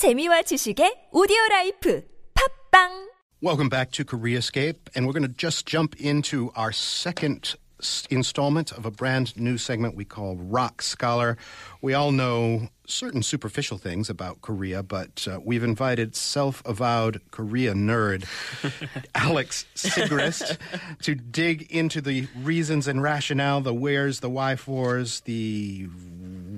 재미와 지식의 오디오 라이프 팝빵 Welcome back to Koreascape, and we're going to just jump into our second installment of a brand new segment we call ROK Scholar. We all know certain superficial things about Korea, but uh, we've invited self avowed Korea nerd Alex Sigrist to dig into the reasons and rationale, the wheres, the why fors, the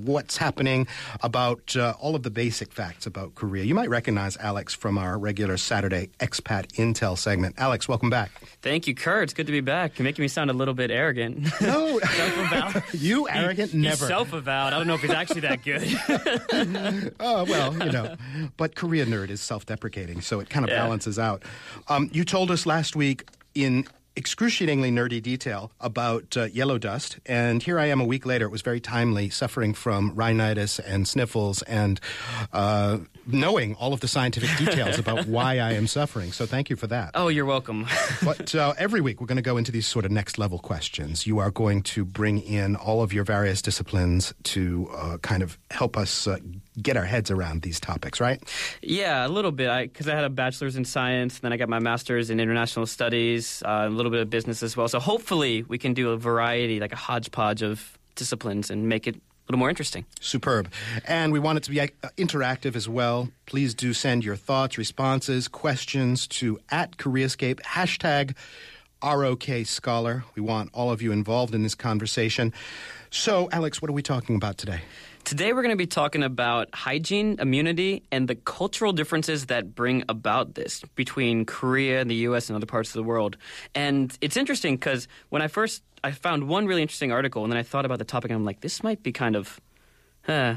what's happening about uh, all of the basic facts about Korea. You might recognize Alex from our regular Saturday Expat Intel segment. Alex, welcome back. Thank you, Kurt. It's good to be back. You're making me sound a little bit arrogant. No, Self-avowed. you arrogant, He's never. self-avowed. I don't know if he's actually that good. oh well, you know, but Korea nerd is self-deprecating, so it kind of Yeah. balances out. Um, you told us last week in excruciatingly nerdy detail about uh, yellow dust, and here I am a week later. It was very timely, suffering from rhinitis and sniffles, and uh, knowing all of the scientific details about why I am suffering. So thank you for that. oh, you're welcome. But uh, every week we're going to go into these sort of next level questions. You are going to bring in all of your various disciplines to uh, kind of help us uh, get our heads around these topics, right? yeah, a little bit. I because I had a bachelor's in science, then I got my master's in international studies, uh, a little bit of business as well. So hopefully we can do a variety, like a hodgepodge of disciplines, and make it a little more interesting. Superb. And we want it to be uh, interactive as well. Please do send your thoughts, responses, questions to at Koreascape, hashtag ROK Scholar. We want all of you involved in this conversation. So, Alex, what are we talking about today? Today, we're going to be talking about hygiene, immunity, and the cultural differences that bring about this between Korea and the U.S. and other parts of the world. And it's interesting because when I first I found one really interesting article, and then I thought about the topic, and I'm like, this might be kind of, huh.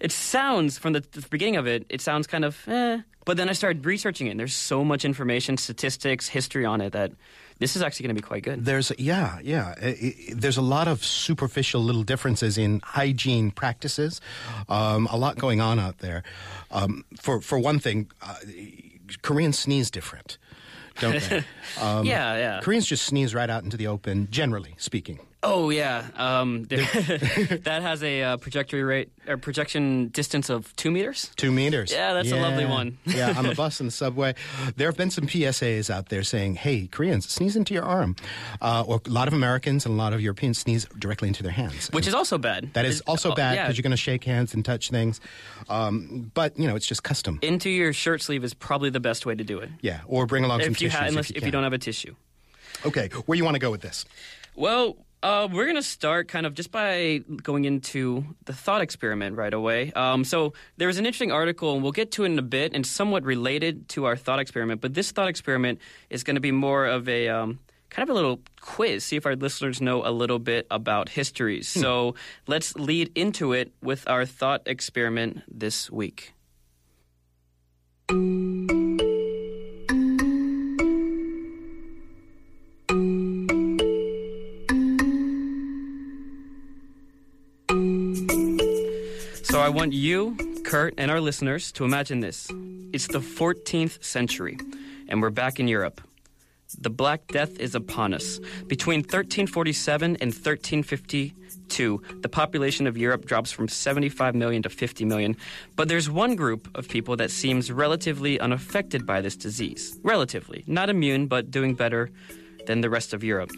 It sounds from the, the beginning of it, it sounds kind of, eh. But then I started researching it, and there's so much information, statistics, history on it that this is actually going to be quite good. There's yeah, yeah. I- I- there's a lot of superficial little differences in hygiene practices. Um, a lot going on out there. Um, for for one thing, uh, Koreans sneeze different, don't they? Um, yeah, yeah. Koreans just sneeze right out into the open, generally speaking. Oh yeah, um, there- that has a uh, trajectory rate or projection distance of two meters. Two meters. Yeah, that's a lovely one. yeah, on the bus and the subway. There have been some PSAs out there saying, hey, Koreans, sneeze into your arm. Uh, or a lot of Americans and a lot of Europeans sneeze directly into their hands. Which is also bad. That is It- also oh, bad yeah. because you're going to shake hands and touch things. Um, but, you know, it's just custom. into your shirt sleeve is probably the best way to do it. yeah, or bring along some If you tissues ha- unless if you, if you don't have a tissue. Okay, where you want to go with this? Well, uh, we're going to start kind of just by going into the thought experiment right away. Um, so there was an interesting article, and we'll get to it in a bit, and somewhat related to our thought experiment. But this thought experiment is going to be more of a um, kind of a little quiz, see if our listeners know a little bit about histories. So let's lead into it with our thought experiment this week. I want you, Kurt, and our listeners to imagine this. It's the 14th century, and we're back in Europe. The Black Death is upon us. Between 1347 and 1352, the population of Europe drops from 75 million to 50 million. But there's one group of people that seems relatively unaffected by this disease. Relatively. Not immune, but doing better than the rest of Europe.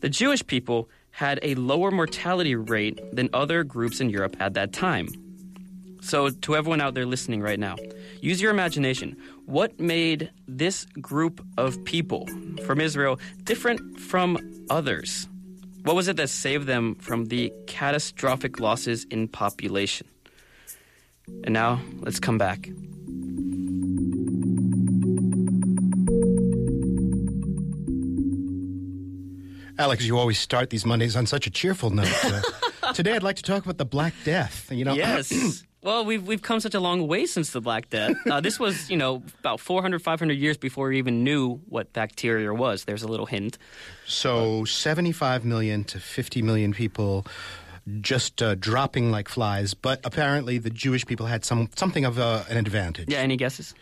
The Jewish people had a lower mortality rate than other groups in Europe at that time. So, to everyone out there listening right now, use your imagination. What made this group of people from Israel different from others? What was it that saved them from the catastrophic losses in population? And now, let's come back. Alex, you always start these Mondays on such a cheerful note. Uh, today I'd like to talk about the Black Death. You know, Yes. well, we've we've come such a long way since the Black Death. Uh, this was, you know, about 400, 500 years before we even knew what bacteria was. There's a little hint. So 75 million to 50 million people just uh, dropping like flies, but apparently the Jewish people had some something of uh, an advantage. Yeah, any guesses?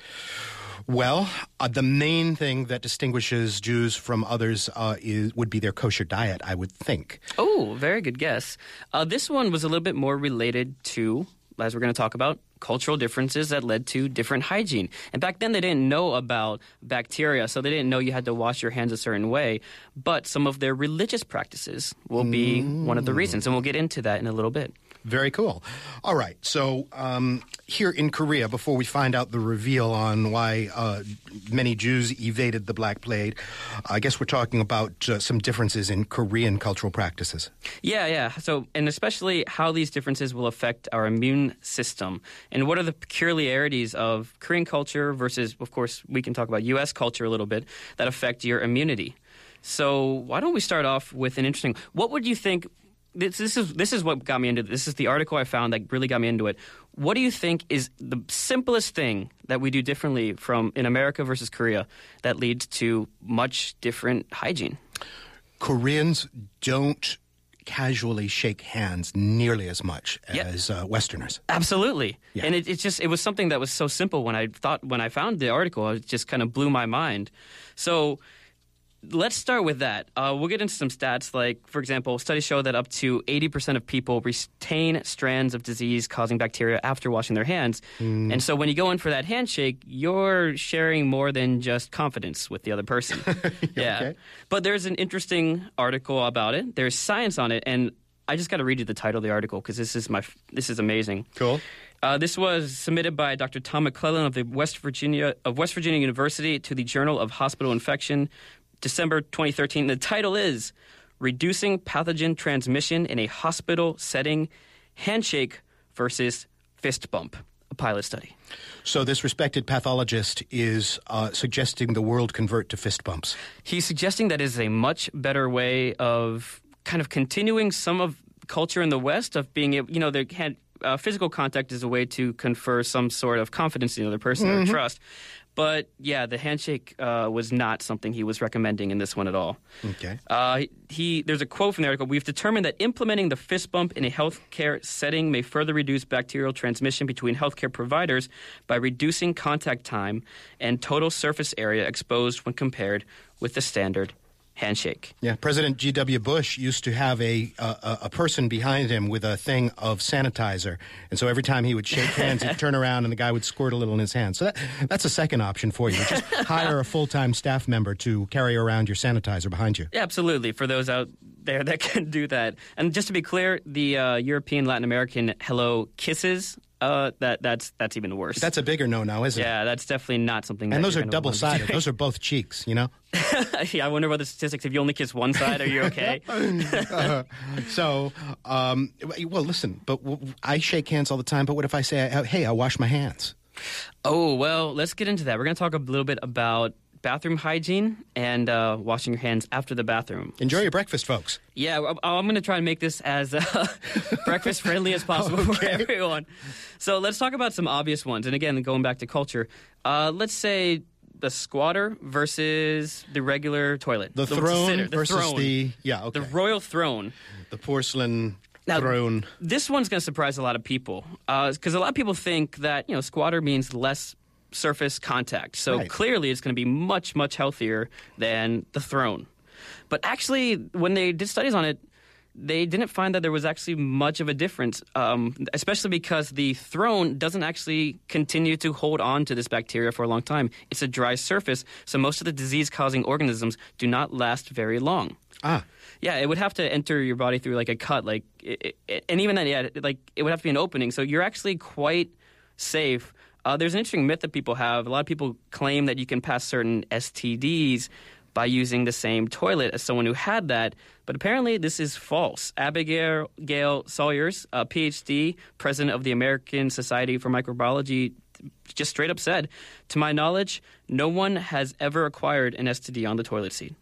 Well, uh, the main thing that distinguishes Jews from others uh, is would be their kosher diet, I would think. Oh, very good guess. Uh, this one was a little bit more related to, as we're going to talk about, cultural differences that led to different hygiene. And back then, they didn't know about bacteria, so they didn't know you had to wash your hands a certain way. But some of their religious practices will be one of the reasons, and we'll get into that in a little bit. Very cool. All right. So um, here in Korea, before we find out the reveal on why uh, many Jews evaded the Black Plague, I guess we're talking about uh, some differences in Korean cultural practices. Yeah, yeah. So, and especially how these differences will affect our immune system, and what are the peculiarities of Korean culture versus, of course, we can talk about U.S. culture a little bit that affect your immunity. So, why don't we start off with an interesting? What would you think? This, this is this is what got me into this. Is the article I found that really got me into it. What do you think is the simplest thing that we do differently from in America versus Korea that leads to much different hygiene? Koreans don't casually shake hands nearly as much Yeah. as uh, Westerners. Absolutely. Yeah. And it, it's just it was something that was so simple when I thought when I found the article, it just kind of blew my mind. So let's start with that. Uh, we'll get into some stats. Like, for example, studies show that up to 80% of people retain strands of disease causing bacteria after washing their hands. And so when you go in for that handshake, you're sharing more than just confidence with the other person. yeah. Okay. But there's an interesting article about it. There's science on it. And I just got to read you the title of the article because this is my this is amazing. Cool. Uh, this was submitted by Dr. Tom McClellan of the West Virginia of West Virginia University to the Journal of Hospital Infection, December 2013. The title is "Reducing Pathogen Transmission in a Hospital Setting: Handshake versus Fist Bump." A pilot study. So this respected pathologist is uh, suggesting the world convert to fist bumps. He's suggesting that is a much better way of kind of continuing some of culture in the West of being able, you know, they had uh, physical contact is a way to confer some sort of confidence in the other person or trust. But yeah, the handshake uh, was not something he was recommending in this one at all. Okay. Uh, he there's a quote from the article. We've determined that implementing the fist bump in a healthcare setting may further reduce bacterial transmission between healthcare providers by reducing contact time and total surface area exposed when compared with the standard handshake. Yeah, President G.W. Bush used to have a, a a person behind him with a thing of sanitizer, and so every time he would shake hands, he'd turn around and the guy would squirt a little in his hand. So that, that's a second option for you. Just hire a full time staff member to carry around your sanitizer behind you. Yeah, absolutely. For those out there that can do that, and just to be clear, the uh, European Latin American hello kisses. Uh, that that's that's even worse. That's a bigger no no, isn't it? yeah, that's definitely not something. And those are double sided. Those are both cheeks, you know? yeah, I wonder what the statistics. If you only kiss one side, are you okay? So, um, well, listen, but w- I shake hands all the time, but what if I say, uh, hey, I wash my hands? oh well, let's get into that. We're going to talk a little bit about bathroom hygiene and uh, washing your hands after the bathroom. Enjoy your breakfast, folks. Yeah, I- I'm going to try and make this as uh, breakfast friendly as possible for everyone. So let's talk about some obvious ones. And again, going back to culture, uh, let's say the squatter versus the regular toilet. The, The throne sitter, the versus throne. the, yeah, okay. The royal throne. the porcelain Now, throne. This one's going to surprise a lot of people because a lot of people think that you know squatter means less surface contact. So Right. clearly, it's going to be much much healthier than the throne. But actually, when they did studies on it, they didn't find that there was actually much of a difference, um, especially because the throne doesn't actually continue to hold on to this bacteria for a long time. It's a dry surface, so most of the disease causing organisms do not last very long. Ah, Yeah, it would have to enter your body through like a cut, like, it, it, and even then, yeah, like it would have to be an opening. So you're actually quite safe. Uh, there's an interesting myth that people have. A lot of people claim that you can pass certain STDs by using the same toilet as someone who had that, but apparently this is false. Abigail Gail Salyers, a PhD, president of the American Society for Microbiology, just straight up said, "To my knowledge, no one has ever acquired an STD on the toilet seat."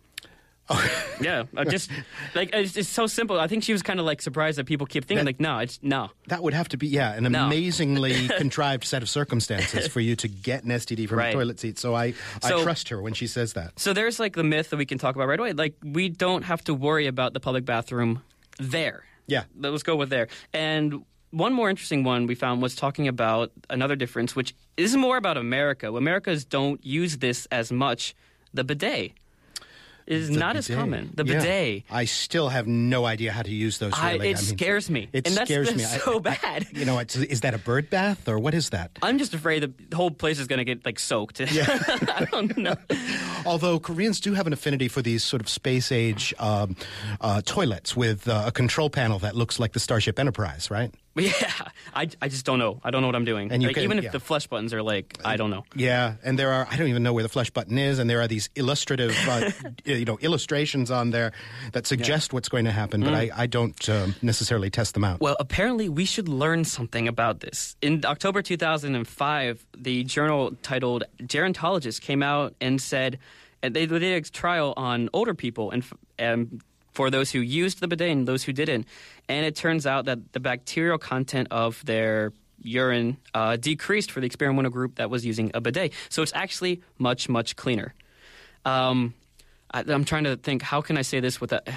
Yeah, I just like it's, it's so simple. I think she was kind of like surprised that people keep thinking like, no, it's no. that would have to be, yeah, an No. amazingly contrived set of circumstances for you to get an STD from Right. a toilet seat. So I, I So- trust her when she says that. So there's like the myth that we can talk about right away. Like we don't have to worry about the public bathroom there. Yeah. Let's go with there. And one more interesting one we found was talking about another difference, which is more about America. Americans don't use this as much. The bidet. Is The not as common. The Yeah. bidet. I still have no idea how to use those. I, it I mean, scares me. It and that's, scares that's me. So I- bad. you know, is that a bird bath or what is that? I'm just afraid the whole place is going to get like soaked. Yeah. I don't know. Although Koreans do have an affinity for these sort of space age um, uh, toilets with uh, a control panel that looks like the Starship Enterprise, right? But yeah, I, I just don't know. I don't know what I'm doing. And Like, can- even if yeah. the flush buttons are like, I don't know. Yeah, and there are I don't even know where the flush button is, and there are these illustrative, uh, you know, illustrations on there that suggest what's going to happen, but I, I don't um, necessarily test them out. Well, apparently we should learn something about this. In October 2005, the journal titled Gerontologist came out and said and they did a trial on older people and, and for those who used the bidet and those who didn't. And it turns out that the bacterial content of their urine uh, decreased for the experimental group that was using a bidet. So it's actually much, much cleaner. Um, I, I'm trying to think, how can I say this with a.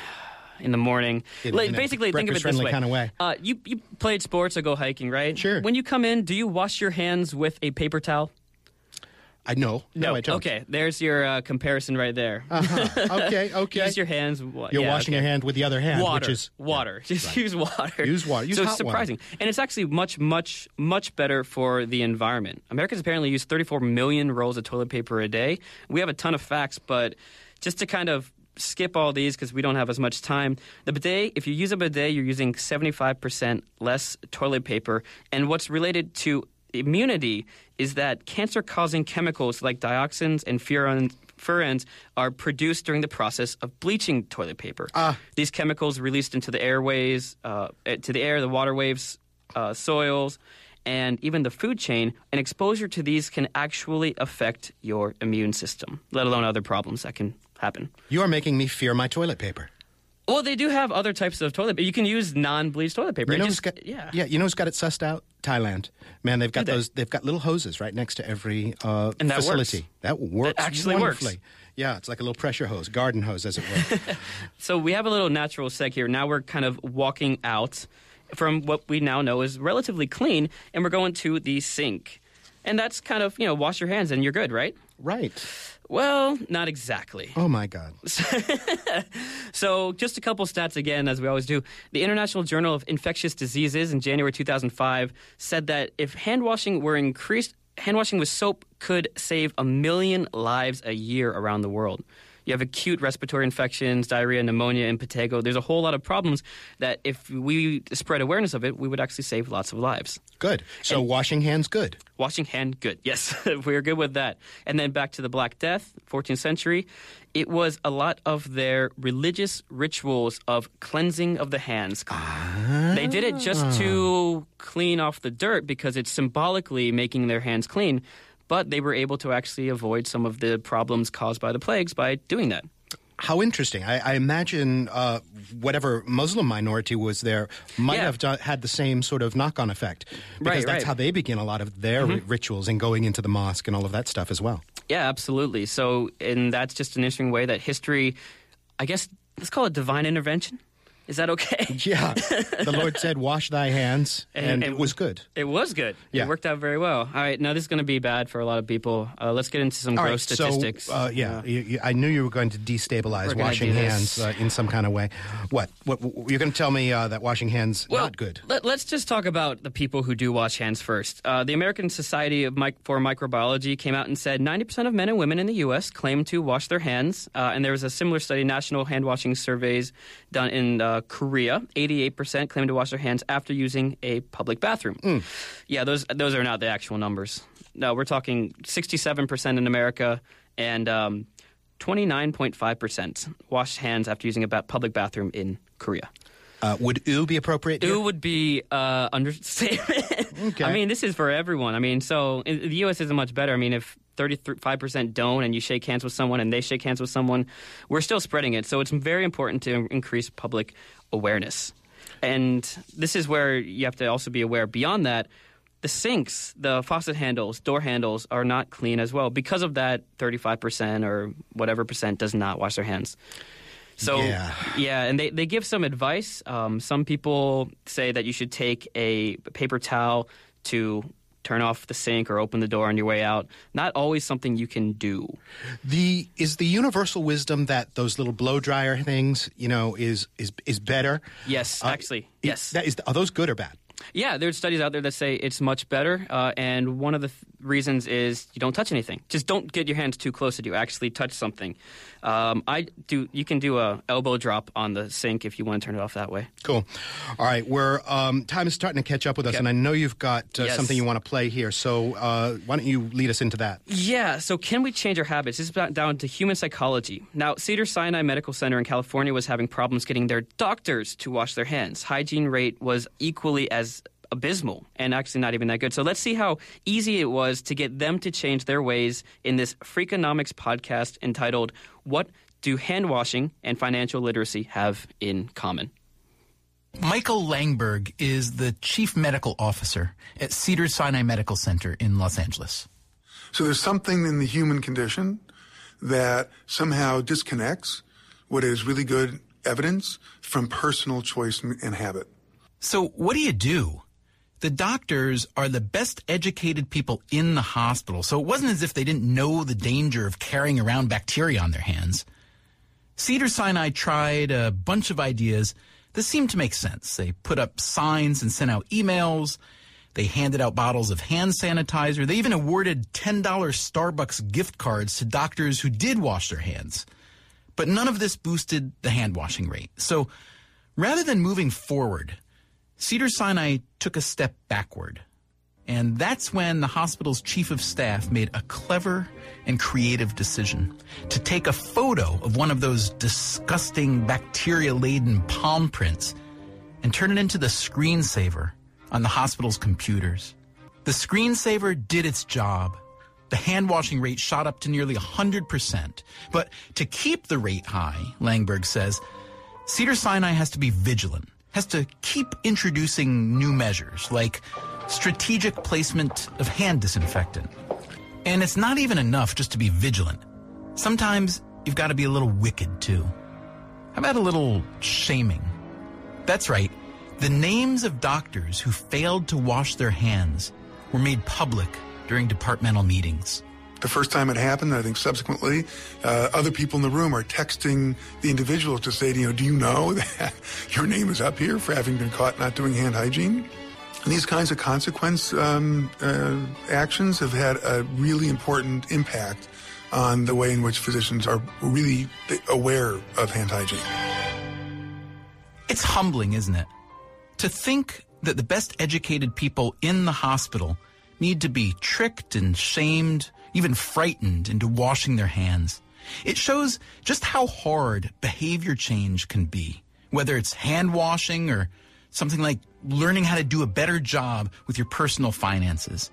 In the morning, In- like, in a basically, think of it this way. kinda way. Uh, you you played sports or go hiking, right? Sure. When you come in, do you wash your hands with a paper towel? I know. No, I don't. Okay, there's your uh, comparison right there. Uh-huh. Okay, okay. Use your hands. wa- You're yeah, washing okay. your hand with the other hand, Water, which is water. Just use water. Use water. Use so it's water. surprising, and it's actually much, much, much better for the environment. Americans apparently use 34 million rolls of toilet paper a day. We have a ton of facts, but just to kind of skip all these because we don't have as much time. The bidet, if you use a bidet, you're using 75% less toilet paper, and what's related to immunity is that cancer-causing chemicals like dioxins and furans furans are produced during the process of bleaching toilet paper. Ah. These chemicals released into the airways, uh, eh, to the air, the water waves, uh, soils, and even the food chain. And exposure to these can actually affect your immune system, let alone other problems that can happen. You are making me fear my toilet paper. Well, they do have other types of toilet paper. You can use non-bleached toilet paper. You know just- got yeah. yeah. You know who's got it sussed out? Thailand. Man, they've got they? those. They've got little hoses right next to every uh, And that facility. works. That works. That actually works. wonderfully. Yeah, it's like a little pressure hose, garden hose, as it were. So we have a little natural seg here. Now we're kind of walking out from what we now know is relatively clean, and we're going to the sink. And that's kind of, you know, wash your hands and you're good, right? right. Well, not exactly. Oh my God. So, just a couple stats again, as we always do. The International Journal of Infectious Diseases in January 2005 said that if hand washing were increased, hand washing with soap could save a million lives a year around the world. You have acute respiratory infections, diarrhea, pneumonia, impetigo. There's a whole lot of problems that if we spread awareness of it, we would actually save lots of lives. Good. So washing hands, good. Washing hand, good. Yes, we're good with that. And then back to the Black Death, 14th century. It was a lot of their religious rituals of cleansing of the hands. Ah. They did it just to clean off the dirt because it's symbolically making their hands clean. But they were able to actually avoid some of the problems caused by the plagues by doing that. How interesting. I, I imagine uh, whatever Muslim minority was there might Yeah. have done, had the same sort of knock on effect. Because Right, that's right. Mm-hmm. how they begin a lot of their ri- rituals and going into the mosque and all of that stuff as well. Yeah, absolutely. So, and that's just an interesting way that history, I guess, let's call it divine intervention. Is that okay? Yeah. the Lord said, Wash thy hands, and, And- it was good. It was good. Yeah. It worked out very well. All right, now this is going to be bad for a lot of people. Uh, let's get into some All gross right, statistics. So, uh, yeah, you, you, I knew you were going to destabilize gonna washing do hands this. uh, in some kind of way. What? What? You're going to tell me uh, that washing hands well, not good? Let, us just talk about the people who do wash hands first. Uh, the American Society of Mic- for Microbiology came out and said 90% of men and women in the U.S. claim to wash their hands. Uh, and there was a similar study, national hand washing surveys done in uh, Korea. 88% claim to wash their hands after using a public bathroom. Hmm. Yeah, those those are not the actual numbers. No, we're talking 67% in America and um, 29.5% wash hands after using a ba- public bathroom in Korea. Uh, would ooh be appropriate? here? Ooh would be uh, understatement. Okay. I mean, this is for everyone. I mean, so the U.S. isn't much better. I mean, if 35% don't and you shake hands with someone and they shake hands with someone, we're still spreading it. So it's very important to increase public awareness. And this is where you have to also be aware beyond that. The sinks, the faucet handles, door handles are not clean as well. Because of that, 35% or whatever percent does not wash their hands. So Yeah. yeah, and they, they give some advice. Um, some people say that you should take a paper towel to turn off the sink or open the door on your way out. Not always something you can do. The is the universal wisdom that those little blow dryer things, you know, is is is better. Yes, Uh, actually, yes. That is, are those good or bad? Yeah, there's studies out there that say it's much better, uh, and one of the th- reasons is you don't touch anything. Just don't get your hands too close to you. Actually, touch something. Um, I do. You can do a elbow drop on the sink if you want to turn it off that way. Cool. All right, we're um, time is starting to catch up with us, Okay. and I know you've got uh, Yes. something you want to play here. So uh, why don't you lead us into that? Yeah, so can we change our habits? This is about- down to human psychology. Now, Cedar Sinai Medical Center in California was having problems getting their doctors to wash their hands. Hygiene rate was equally as abysmal and actually not even that good. So let's see how easy it was to get them to change their ways in this Freakonomics podcast entitled What Do Hand Washing and Financial Literacy Have in Common? Michael Langberg is the chief medical officer at Cedar Sinai Medical Center in Los Angeles. So there's something in the human condition that somehow disconnects what is really good evidence from personal choice and habit. So, what do you do? The doctors are the best educated people in the hospital, so it wasn't as if they didn't know the danger of carrying around bacteria on their hands. Cedar Sinai tried a bunch of ideas that seemed to make sense. They put up signs and sent out emails. They handed out bottles of hand sanitizer. They even awarded $10 Starbucks gift cards to doctors who did wash their hands. But none of this boosted the hand washing rate. So rather than moving forward, Cedar Sinai took a step backward. And that's when the hospital's chief of staff made a clever and creative decision to take a photo of one of those disgusting bacteria laden palm prints and turn it into the screensaver on the hospital's computers. The screensaver did its job. The hand washing rate shot up to nearly 100%. But to keep the rate high, Langberg says, Cedar Sinai has to be vigilant, has to keep introducing new measures like strategic placement of hand disinfectant. And it's not even enough just to be vigilant. Sometimes you've got to be a little wicked too. How about a little shaming? That's right. The names of doctors who failed to wash their hands were made public during departmental meetings. The first time it happened, I think subsequently, uh, other people in the room are texting the individual to say, you know, do you know that your name is up here for having been caught not doing hand hygiene? And these kinds of consequence um, uh, actions have had a really important impact on the way in which physicians are really aware of hand hygiene. It's humbling, isn't it? To think that the best educated people in the hospital need to be tricked and shamed, even frightened into washing their hands. It shows just how hard behavior change can be, whether it's hand washing or something like learning how to do a better job with your personal finances.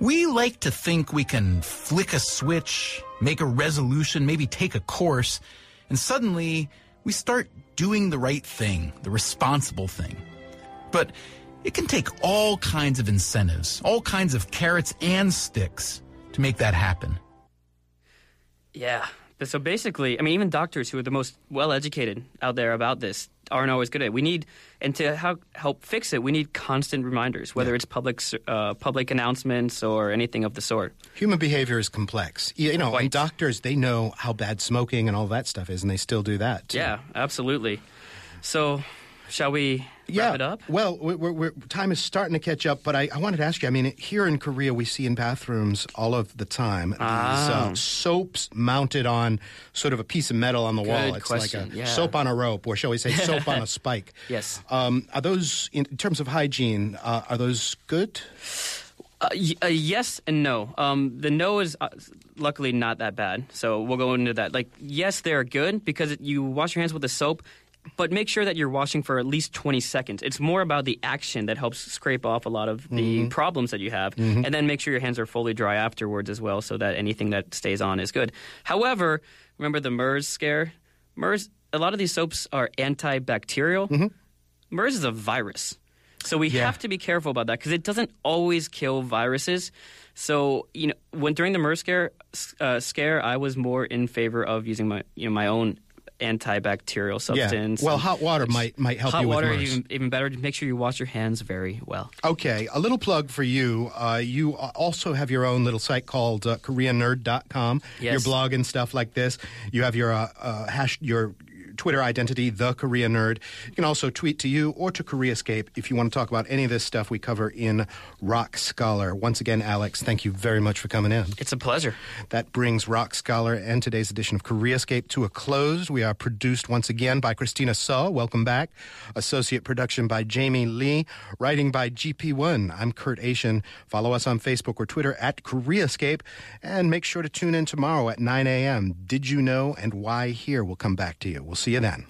We like to think we can flick a switch, make a resolution, maybe take a course, and suddenly we start doing the right thing, the responsible thing. But it can take all kinds of incentives, all kinds of carrots and sticks to make that happen. Yeah. So basically, I mean, even doctors who are the most well educated out there about this aren't always good at it. We need, and to help, help fix it, we need constant reminders, whether it's public uh, public announcements or anything of the sort. Human behavior is complex. You know, Quite. and doctors they know how bad smoking and all that stuff is, and they still do that. too. Yeah, absolutely. So, shall we yeah. it up? Well, we're, we're, we're, time is starting to catch up, but I, I wanted to ask you. I mean, here in Korea, we see in bathrooms all of the time these Ah. uh, soaps mounted on sort of a piece of metal on the wall. Good It's question, like a yeah. soap on a rope, or shall we say, soap on a spike. Yes. Um, are those, in terms of hygiene, uh, are those good? Uh, y- uh, yes and no. Um, the no is uh, luckily not that bad, so we'll go into that. Like, yes, they're good because it, you wash your hands with the soap, but make sure that you're washing for at least 20 seconds. It's more about the action that helps scrape off a lot of the mm-hmm. problems that you have, mm-hmm. and then make sure your hands are fully dry afterwards as well, so that anything that stays on is good. However, remember the MERS scare? MERS. A lot of these soaps are antibacterial. Mm-hmm. MERS is a virus. So we Yeah. have to be careful about that because it doesn't always kill viruses. So you know, when during the MERS scare, uh, scare, I was more in favor of using my you know my own antibacterial substance. Yeah. Well, hot water might might help hot you with water even, even better. Make sure you wash your hands very well. Okay, a little plug for you. Uh, you also have your own little site called uh, KoreanNerd.com. Yes. Your blog and stuff like this. You have your uh, uh, hash your Twitter identity, the Korea Nerd. You can also tweet to you or to KoreaScape if you want to talk about any of this stuff we cover in ROK Scholar. Once again, Alex, thank you very much for coming in. It's a pleasure. That brings ROK Scholar and today's edition of KoreaScape to a close. We are produced once again by Christina Saw. Welcome back. Associate production by Jamie Lee. Writing by GP1. I'm Kurt Achin. Follow us on Facebook or Twitter at KoreaScape. And make sure to tune in tomorrow at 9 a.m. Did you know and why here? We'll come back to you. We'll see see you then.